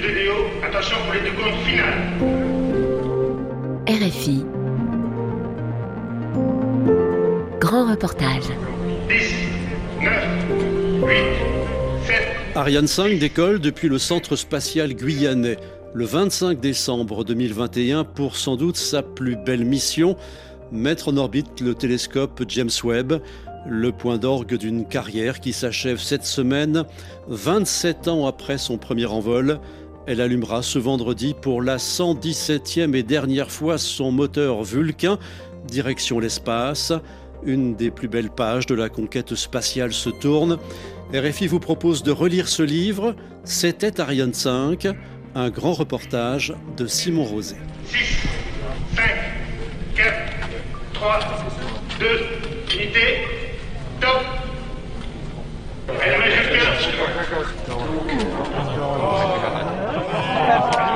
de Déo, attention pour les deux comptes finales. RFI. Grand reportage. 10, 9, 8, 7. Ariane 5 décolle depuis le centre spatial guyanais le 25 décembre 2021 pour sans doute sa plus belle mission, mettre en orbite le télescope James Webb, le point d'orgue d'une carrière qui s'achève cette semaine, 27 ans après son premier envol. Elle allumera ce vendredi pour la 117e et dernière fois son moteur Vulcain, direction l'espace. Une des plus belles pages de la conquête spatiale se tourne. RFI vous propose de relire ce livre. C'était Ariane 5, un grand reportage de Simon Rosé. 6, 5, 4, 3, 2, unité, top. Et la majuscule.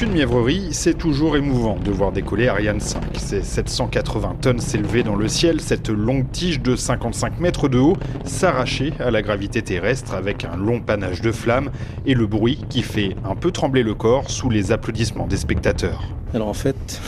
Aucune mièvrerie, c'est toujours émouvant de voir décoller Ariane 5. Ces 780 tonnes s'élever dans le ciel, cette longue tige de 55 mètres de haut s'arracher à la gravité terrestre avec un long panache de flammes et le bruit qui fait un peu trembler le corps sous les applaudissements des spectateurs. Alors en fait,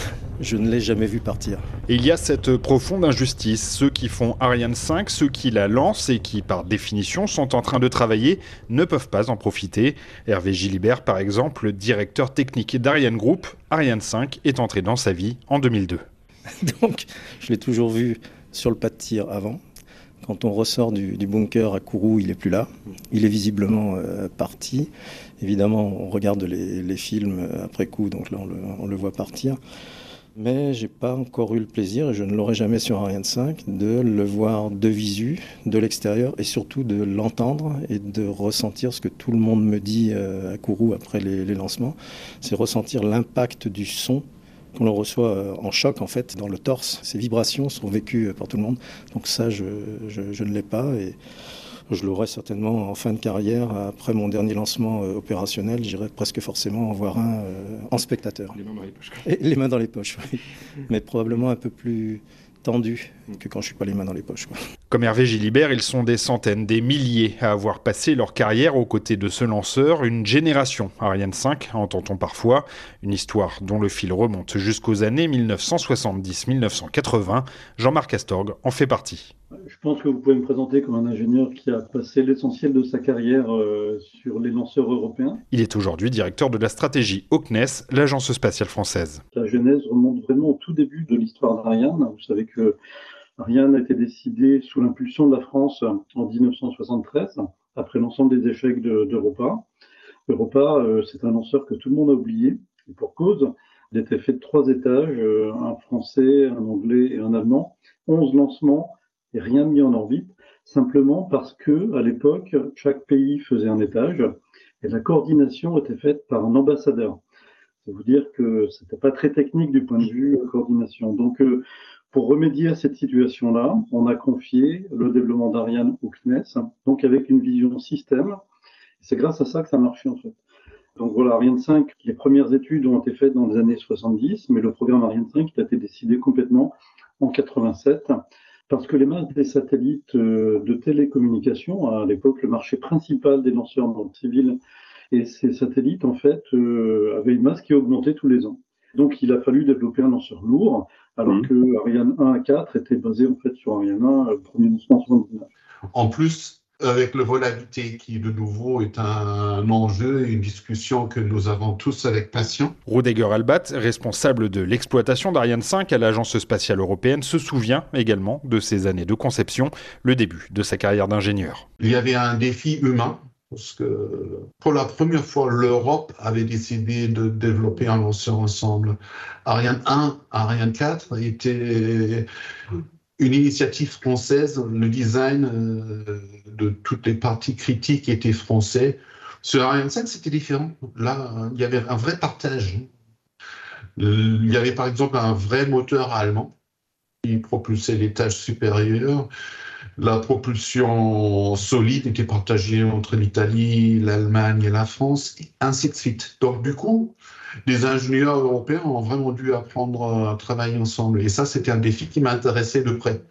je ne l'ai jamais vu partir. Et il y a cette profonde injustice. Ceux qui font Ariane 5, ceux qui la lancent et qui, par définition, sont en train de travailler, ne peuvent pas en profiter. Hervé Gilibert, par exemple, directeur technique d'Ariane Group, Ariane 5 est entré dans sa vie en 2002. Donc, je l'ai toujours vu sur le pas de tir avant. Quand on ressort du, du bunker à Kourou, il n'est plus là. Il est visiblement euh, parti. Évidemment, on regarde les, les, films après coup, donc là, on le, on le voit partir. Mais j'ai pas encore eu le plaisir, et je ne l'aurai jamais sur Ariane 5, de le voir de visu, de l'extérieur, et surtout de l'entendre et de ressentir ce que tout le monde me dit à Kourou après les, lancements. C'est ressentir l'impact du son qu'on le reçoit en choc en fait dans le torse. Ces vibrations sont vécues par tout le monde. Donc ça, je, je, je ne l'ai pas. Et je l'aurai certainement en fin de carrière. Après mon dernier lancement euh, opérationnel, j'irai presque forcément en voir un euh, en spectateur. Les mains dans les poches. Et les mains dans les poches, oui. Mais probablement un peu plus tendu que quand je suis pas les mains dans les poches. Quoi. Comme Hervé Gilibert, ils sont des centaines, des milliers à avoir passé leur carrière aux côtés de ce lanceur, une génération Ariane 5, entend-on parfois, une histoire dont le fil remonte jusqu'aux années 1970-1980. Jean-Marc Astorg en fait partie. Je pense que vous pouvez me présenter comme un ingénieur qui a passé l'essentiel de sa carrière euh, sur les lanceurs européens. Il est aujourd'hui directeur de la stratégie au CNES, l'agence spatiale française. La genèse remonte vraiment au tout début de l'histoire d'Ariane. Vous savez que Ariane a été décidé sous l'impulsion de la France en 1973, après l'ensemble des échecs d'Europa. De, Europa, euh, c'est un lanceur que tout le monde a oublié, et pour cause. Il était fait de trois étages, euh, un français, un anglais et un allemand. 11 lancements et rien mis en orbite, simplement parce que à l'époque, chaque pays faisait un étage et la coordination était faite par un ambassadeur. Ça veut dire que c'était pas très technique du point de vue coordination. Donc, euh, pour remédier à cette situation-là, on a confié le développement d'Ariane au CNES, donc avec une vision système. C'est grâce à ça que ça marchait en fait. Donc voilà, Ariane 5, les premières études ont été faites dans les années 70, mais le programme Ariane 5 a été décidé complètement en 87 parce que les masses des satellites de télécommunication, à l'époque le marché principal des lanceurs dans le civil, et ces satellites en fait euh, avaient une masse qui augmentait tous les ans. Donc il a fallu développer un lanceur lourd, alors mmh. que Ariane 1 à 4 était basé en fait sur Ariane 1, le premier lancement en 79. En plus, avec le volatilité qui, de nouveau, est un enjeu et une discussion que nous avons tous avec passion. Rudiger Albat, responsable de l'exploitation d'Ariane 5 à l'Agence spatiale européenne, se souvient également de ses années de conception, le début de sa carrière d'ingénieur. Il y avait un défi humain. Parce que pour la première fois, l'Europe avait décidé de développer un lanceur ensemble. Ariane 1, Ariane 4 était une initiative française, le design euh, de toutes les parties critiques était français. Sur Ariane 5, c'était différent. Là, il y avait un vrai partage. Il y avait par exemple un vrai moteur allemand qui propulsait l'étage supérieur. La propulsion solide était partagée entre l'Italie, l'Allemagne et la France, et ainsi de suite. Donc du coup, les ingénieurs européens ont vraiment dû apprendre à travailler ensemble. Et ça, c'était un défi qui m'intéressait de près.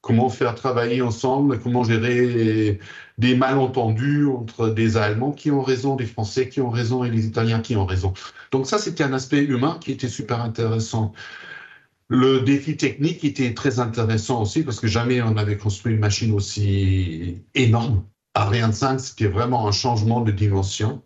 Comment faire travailler ensemble, comment gérer des malentendus entre des Allemands qui ont raison, des Français qui ont raison et les Italiens qui ont raison. Donc ça, c'était un aspect humain qui était super intéressant. Le défi technique était très intéressant aussi parce que jamais on avait construit une machine aussi énorme. Ariane 5, c'était vraiment un changement de dimension.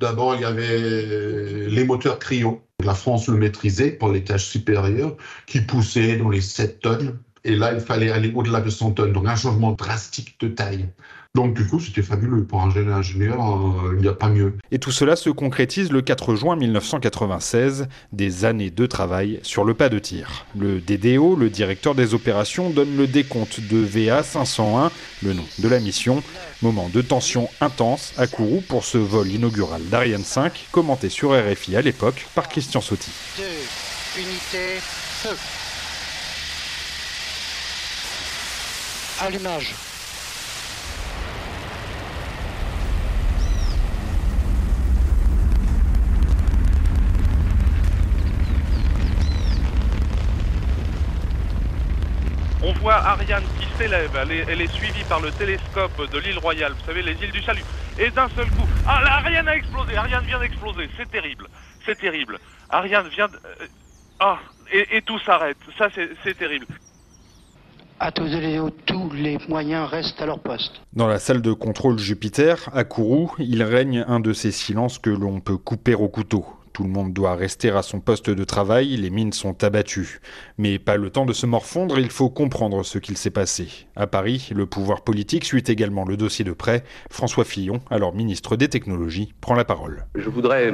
D'abord, il y avait les moteurs cryo. La France le maîtrisait pour l'étage supérieur, qui poussait dans les 7 tonnes. Et là, il fallait aller au-delà de 100 tonnes. Donc, un changement drastique de taille. Donc du coup, c'était fabuleux. Pour un jeune ingénieur, euh, il n'y a pas mieux. Et tout cela se concrétise le 4 juin 1996, des années de travail sur le pas de tir. Le DDO, le directeur des opérations, donne le décompte de VA 501, le nom de la mission. Moment de tension intense à Kourou pour ce vol inaugural d'Ariane 5, commenté sur RFI à l'époque par Christian Sauty. Deux unités, feu. Allumage. On voit Ariane qui s'élève, elle, est, suivie par le télescope de l'île Royale, vous savez, les îles du Salut. Et d'un seul coup, ah, là, Ariane a explosé, Ariane vient d'exploser, c'est terrible, c'est terrible. Ariane vient de... Euh, ah, et, tout s'arrête, ça c'est terrible. À tous les, tous les moyens restent à leur poste. Dans la salle de contrôle Jupiter, à Kourou, il règne un de ces silences que l'on peut couper au couteau. Tout le monde doit rester à son poste de travail, les mines sont abattues. Mais pas le temps de se morfondre, il faut comprendre ce qu'il s'est passé. À Paris, le pouvoir politique suit également le dossier de près. François Fillon, alors ministre des Technologies, prend la parole. Je voudrais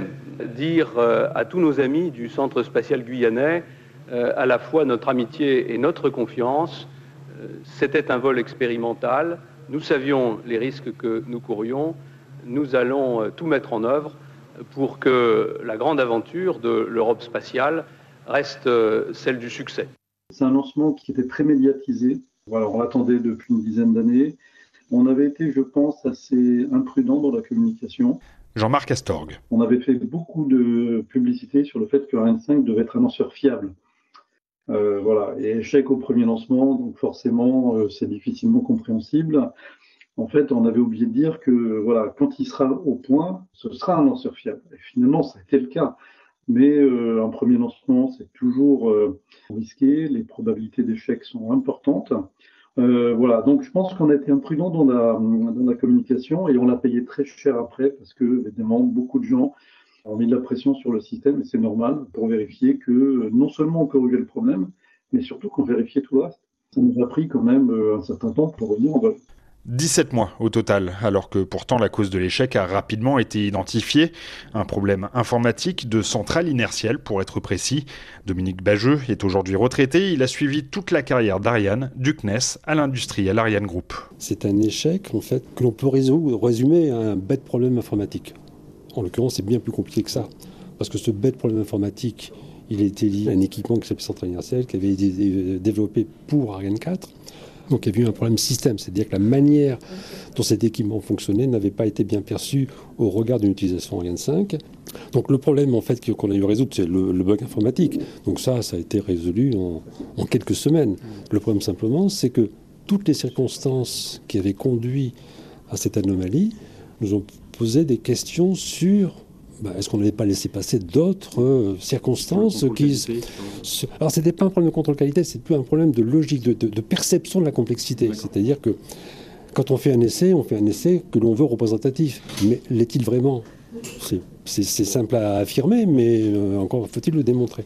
dire euh, à tous nos amis du Centre spatial guyanais euh, à la fois notre amitié et notre confiance. Euh, c'était un vol expérimental. Nous savions les risques que nous courions. Nous allons tout mettre en œuvre pour que la grande aventure de l'Europe spatiale reste euh, celle du succès. C'est un lancement qui était très médiatisé. Voilà, on l'attendait depuis une dizaine d'années. On avait été, je pense, assez imprudent dans la communication. Jean-Marc Astorg. On avait fait beaucoup de publicité sur le fait que Ariane 5 devait être un lanceur fiable. Euh, voilà, et échec au premier lancement, donc forcément, euh, c'est difficilement compréhensible en fait, on avait oublié de dire que voilà, quand il sera au point, ce sera un lanceur fiable. Et finalement, ça a été le cas. Mais euh, un premier lancement, c'est toujours euh, risqué. Les probabilités d'échec sont importantes. Euh, voilà, donc je pense qu'on a été imprudent dans la, communication et on l'a payé très cher après parce que, évidemment, beaucoup de gens ont mis de la pression sur le système et c'est normal pour vérifier que non seulement on corrigeait le problème, mais surtout qu'on vérifiait tout le reste. Ça nous a pris quand même un certain temps pour revenir en vol. 17 mois au total, alors que pourtant la cause de l'échec a rapidement été identifiée. Un problème informatique de centrale inertielle, pour être précis. Dominique Bageux est aujourd'hui retraité. Il a suivi toute la carrière d'Ariane, du CNES à l'industriel Ariane Group. C'est un échec, en fait, que l'on peut résumer à un bête problème informatique. En l'occurrence, c'est bien plus compliqué que ça. Parce que ce bête problème informatique, il était lié à un équipement qui s'appelle centrale inertielle, qui avait été développé pour Ariane 4 donc il y a eu un problème système, c'est-à-dire que la manière dont cet équipement fonctionnait n'avait pas été bien perçue au regard d'une utilisation Ariane 5. Donc le problème en fait qu'on a eu à résoudre, c'est le, bug informatique. Donc ça, ça a été résolu en, en quelques semaines. Le problème simplement, c'est que toutes les circonstances qui avaient conduit à cette anomalie nous ont posé des questions sur bah, est-ce qu'on n'avait pas laissé passer d'autres euh, circonstances qui... Alors, ce n'était pas un problème de contrôle qualité, c'est plus un problème de logique, de, perception de la complexité. C'est-à-dire que quand on fait un essai, on fait un essai que l'on veut représentatif. Mais l'est-il vraiment? C'est simple à affirmer, mais euh, encore faut-il le démontrer.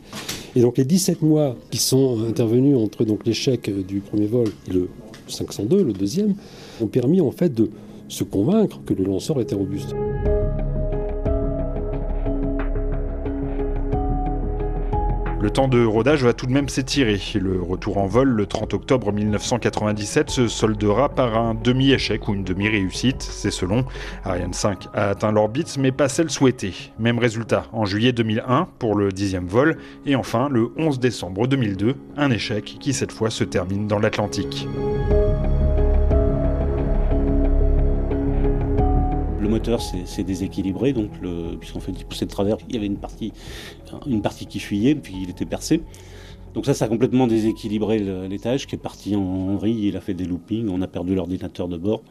Et donc les 17 mois qui sont intervenus entre l'échec du premier vol et le 502, le deuxième, ont permis en fait de se convaincre que le lanceur était robuste. Le temps de rodage va tout de même s'étirer. Le retour en vol le 30 octobre 1997 se soldera par un demi-échec ou une demi-réussite, c'est selon. Ariane 5 a atteint l'orbite mais pas celle souhaitée. Même résultat en juillet 2001 pour le dixième vol et enfin le 11 décembre 2002, un échec qui cette fois se termine dans l'Atlantique. Moteur s'est déséquilibré, donc puisqu'en fait il poussait de travers, il y avait une partie, une partie qui fuyait, puis il était percé. Donc ça, ça a complètement déséquilibré l'étage qui est parti en vrille, il a fait des loopings, on a perdu l'ordinateur de bord.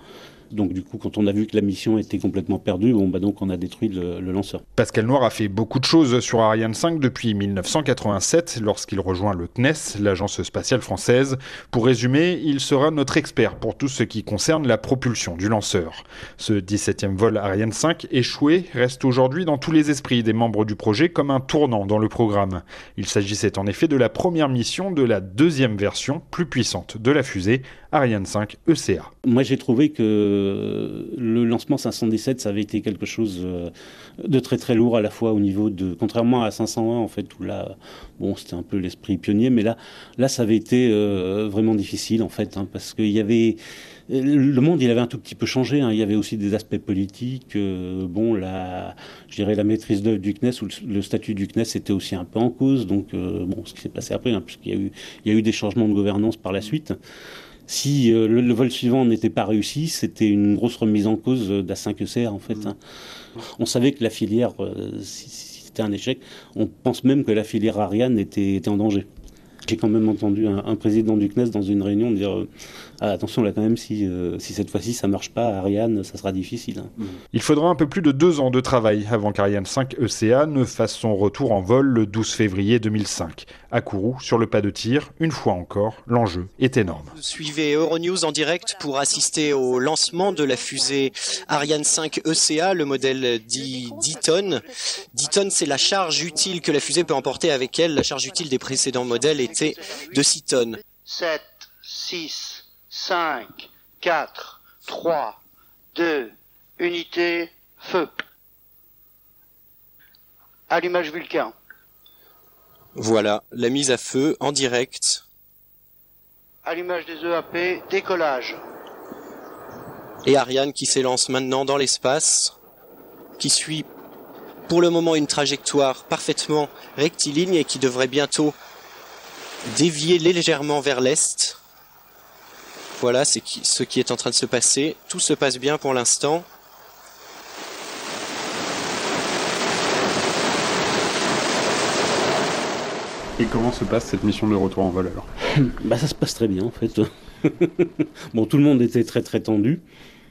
Donc du coup, quand on a vu que la mission était complètement perdue, bon, bah donc on a détruit le, lanceur. Pascal Noir a fait beaucoup de choses sur Ariane 5 depuis 1987, lorsqu'il rejoint le CNES, l'agence spatiale française. Pour résumer, il sera notre expert pour tout ce qui concerne la propulsion du lanceur. Ce 17e vol Ariane 5 échoué reste aujourd'hui dans tous les esprits des membres du projet comme un tournant dans le programme. Il s'agissait en effet de la première mission de la deuxième version plus puissante de la fusée Ariane 5 ECA. Moi j'ai trouvé que le lancement 517 ça avait été quelque chose euh, de très très lourd à la fois au niveau de contrairement à 501 en fait où là bon c'était un peu l'esprit pionnier mais là là ça avait été euh, vraiment difficile en fait hein, parce qu'il y avait le monde, il avait un tout petit peu changé. Hein. Il y avait aussi des aspects politiques. Euh, bon, la, je dirais la maîtrise d'œuvre du CNES ou le, statut du CNES était aussi un peu en cause. Donc, bon, ce qui s'est passé après, hein, puisqu'il y a eu, il y a eu des changements de gouvernance par la suite. Si euh, le, vol suivant n'était pas réussi, c'était une grosse remise en cause d'A5ECR en fait. Hein. On savait que la filière, euh, si, c'était un échec, on pense même que la filière Ariane était en danger. J'ai quand même entendu un, président du CNES dans une réunion dire euh, ah, attention là quand même si, euh, si cette fois-ci ça marche pas Ariane ça sera difficile. Hein. Mm. Il faudra un peu plus de deux ans de travail avant qu'Ariane 5 ECA ne fasse son retour en vol le 12 février 2005. À Kourou, sur le pas de tir, une fois encore, l'enjeu est énorme. Suivez Euronews en direct pour assister au lancement de la fusée Ariane 5 ECA, le modèle dit 10 tonnes. 10 tonnes c'est la charge utile que la fusée peut emporter avec elle. La charge utile des précédents modèles est de 6 tonnes. 7, 6, 5, 4, 3, 2, unité, feu. Allumage Vulcain. Voilà, la mise à feu en direct. Allumage des EAP, décollage. Et Ariane qui s'élance maintenant dans l'espace, qui suit pour le moment une trajectoire parfaitement rectiligne et qui devrait bientôt dévier légèrement vers l'est. Voilà, c'est ce qui est en train de se passer. Tout se passe bien pour l'instant. Et comment se passe cette mission de retour en vol alors Bah ça se passe très bien en fait. bon, tout le monde était très très tendu,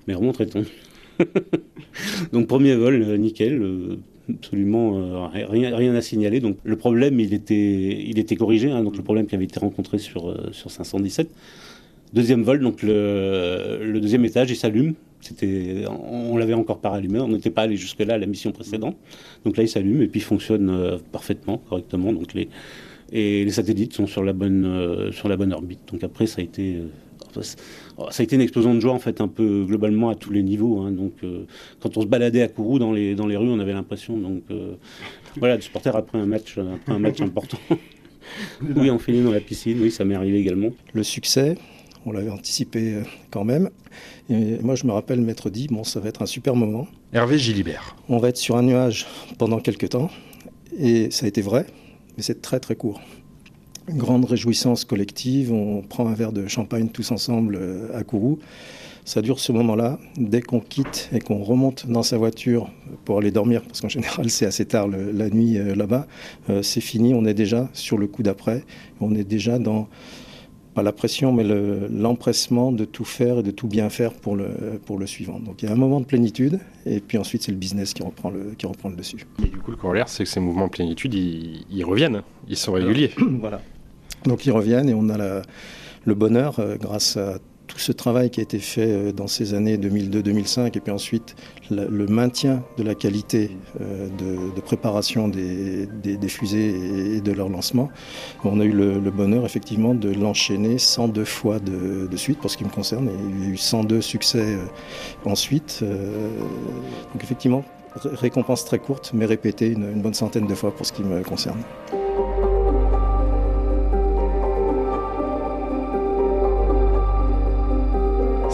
mais vraiment très tendu. Donc premier vol, euh, nickel, euh, absolument euh, rien, à signaler. Donc le problème, il était, il était corrigé, hein, donc le problème qui avait été rencontré sur, euh, sur 517. Deuxième vol, donc le, le deuxième étage, il s'allume. C'était, on l'avait encore pas allumé, on n'était pas allé jusque-là à la mission précédente. Donc là, il s'allume et puis il fonctionne euh, parfaitement, correctement. Donc les, et les satellites sont sur la bonne, sur la bonne orbite. Donc après, ça a été ça a été une explosion de joie en fait un peu globalement à tous les niveaux. Hein. donc euh, quand on se baladait à Kourou dans les dans les rues, on avait l'impression donc euh, voilà de supporter après un match après un match important. oui, on finit dans la piscine. Oui, ça m'est arrivé également. Le succès, on l'avait anticipé euh, quand même. Et moi, je me rappelle m'être dit bon, ça va être un super moment. Hervé Gilibert. On va être sur un nuage pendant quelques temps, et ça a été vrai, mais c'est très très court grande réjouissance collective. On prend un verre de champagne tous ensemble euh, à Kourou. Ça dure ce moment-là. Dès qu'on quitte et qu'on remonte dans sa voiture pour aller dormir, parce qu'en général c'est assez tard la nuit euh, là-bas, euh, c'est fini. On est déjà sur le coup d'après. On est déjà dans pas la pression, mais l'empressement de tout faire et de tout bien faire pour le, pour le suivant. Donc il y a un moment de plénitude, et puis ensuite c'est le business qui reprend le, qui reprend le dessus. Et du coup, le corollaire, c'est que ces mouvements de plénitude, ils, ils reviennent, ils sont réguliers. voilà. Donc ils reviennent et on a le bonheur, euh, grâce à tout ce travail qui a été fait euh, dans ces années 2002-2005 et puis ensuite le maintien de la qualité euh, de, préparation des, fusées et de leur lancement, on a eu le, bonheur effectivement de l'enchaîner 102 fois de, suite pour ce qui me concerne. Il y a eu 102 succès ensuite. donc effectivement, récompense très courte mais répétée une bonne centaine de fois pour ce qui me concerne.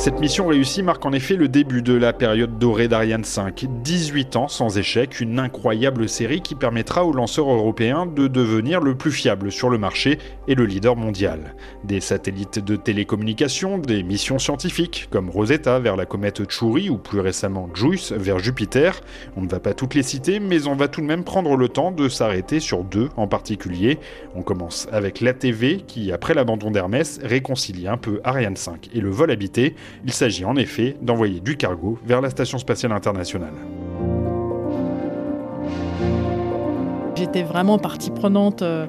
Cette mission réussie marque en effet le début de la période dorée d'Ariane 5. 18 ans sans échec, une incroyable série qui permettra aux lanceurs européens de devenir le plus fiable sur le marché et le leader mondial. Des satellites de télécommunications, des missions scientifiques comme Rosetta vers la comète Chury ou plus récemment JUICE vers Jupiter. On ne va pas toutes les citer, mais on va tout de même prendre le temps de s'arrêter sur deux en particulier. On commence avec l'ATV qui, après l'abandon d'Hermès, réconcilie un peu Ariane 5 et le vol habité. Il s'agit en effet d'envoyer du cargo vers la Station spatiale internationale. J'étais vraiment partie prenante euh,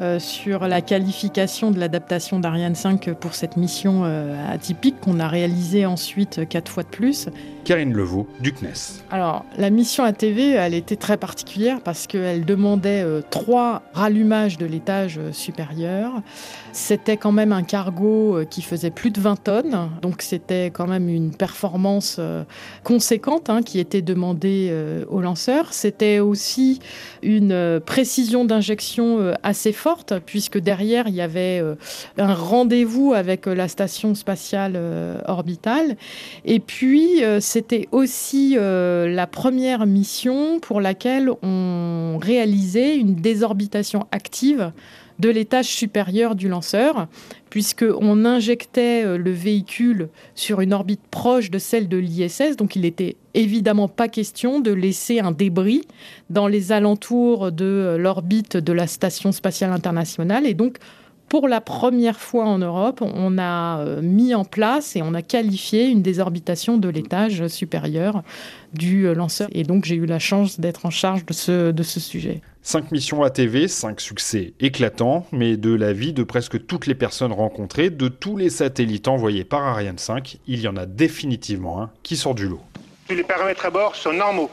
euh, sur la qualification de l'adaptation d'Ariane 5 pour cette mission euh, atypique qu'on a réalisée ensuite quatre fois de plus. Karine Levaux, du CNES. Alors, la mission ATV, elle était très particulière parce qu'elle demandait trois rallumages de l'étage supérieur. C'était quand même un cargo qui faisait plus de 20 tonnes, donc c'était quand même une performance conséquente hein, qui était demandée aux lanceurs. C'était aussi une précision d'injection assez forte puisque derrière, il y avait euh, un rendez-vous avec euh, la station spatiale euh, orbitale. Et puis, c'était aussi la première mission pour laquelle on réalisait une désorbitation active de l'étage supérieur du lanceur, puisqu'on injectait le véhicule sur une orbite proche de celle de l'ISS, donc il n'était évidemment pas question de laisser un débris dans les alentours de l'orbite de la Station spatiale internationale, et donc pour la première fois en Europe, on a euh, mis en place et on a qualifié une désorbitation de l'étage supérieur du euh, lanceur. Et donc j'ai eu la chance d'être en charge de ce, de ce sujet. Cinq missions à TV, cinq succès éclatants, mais de la vie de presque toutes les personnes rencontrées, de tous les satellites envoyés par Ariane 5, il y en a définitivement un qui sort du lot. Les paramètres à bord sont normaux.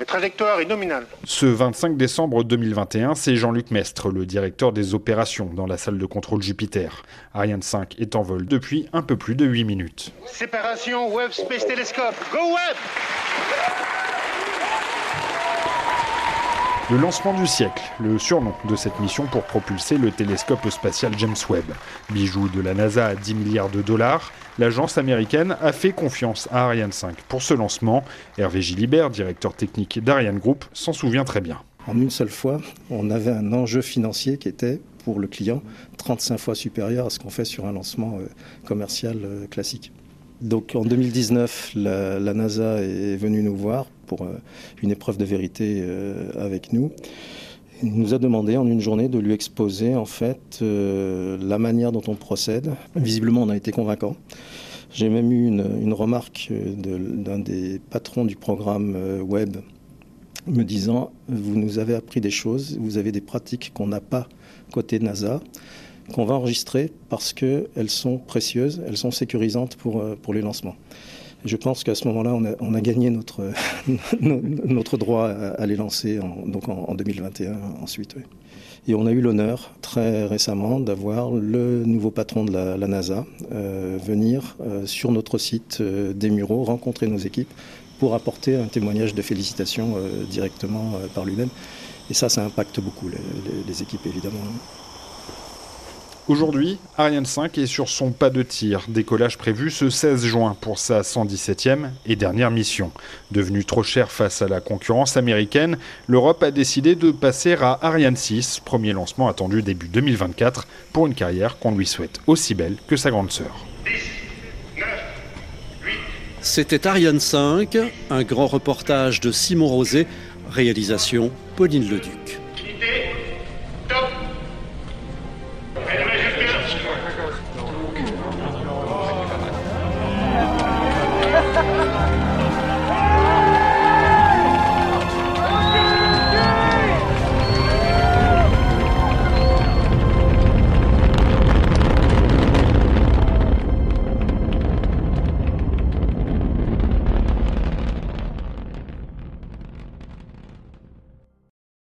La trajectoire est nominale. Ce 25 décembre 2021, c'est Jean-Luc Mestre, le directeur des opérations dans la salle de contrôle Jupiter. Ariane 5 est en vol depuis un peu plus de 8 minutes. Séparation Web Space Telescope. Go Web Le lancement du siècle, le surnom de cette mission pour propulser le télescope spatial James Webb. Bijou de la NASA à 10 milliards de dollars, l'agence américaine a fait confiance à Ariane 5 pour ce lancement. Hervé Gilibert, directeur technique d'Ariane Group, s'en souvient très bien. En une seule fois, on avait un enjeu financier qui était pour le client 35 fois supérieur à ce qu'on fait sur un lancement euh, commercial euh, classique. Donc en 2019, la, NASA est venue nous voir pour euh, une épreuve de vérité euh, avec nous. Il nous a demandé en une journée de lui exposer en fait euh, la manière dont on procède. Visiblement, on a été convaincant. J'ai même eu une, remarque d'un des patrons du programme web me disant Vous nous avez appris des choses, vous avez des pratiques qu'on n'a pas côté NASA qu'on va enregistrer parce qu'elles sont précieuses, elles sont sécurisantes pour, pour les lancements. Je pense qu'à ce moment-là, on a, gagné notre, notre droit à, les lancer en, donc en, 2021 ensuite. Et on a eu l'honneur très récemment d'avoir le nouveau patron de la, NASA euh, venir euh, sur notre site des Mureaux, rencontrer nos équipes pour apporter un témoignage de félicitations directement par lui-même. Et ça, ça impacte beaucoup les équipes évidemment. Aujourd'hui, Ariane 5 est sur son pas de tir, décollage prévu ce 16 juin pour sa 117e et dernière mission. Devenue trop chère face à la concurrence américaine, l'Europe a décidé de passer à Ariane 6, premier lancement attendu début 2024, pour une carrière qu'on lui souhaite aussi belle que sa grande sœur. C'était Ariane 5, un grand reportage de Simon Rosé, réalisation Pauline Leduc.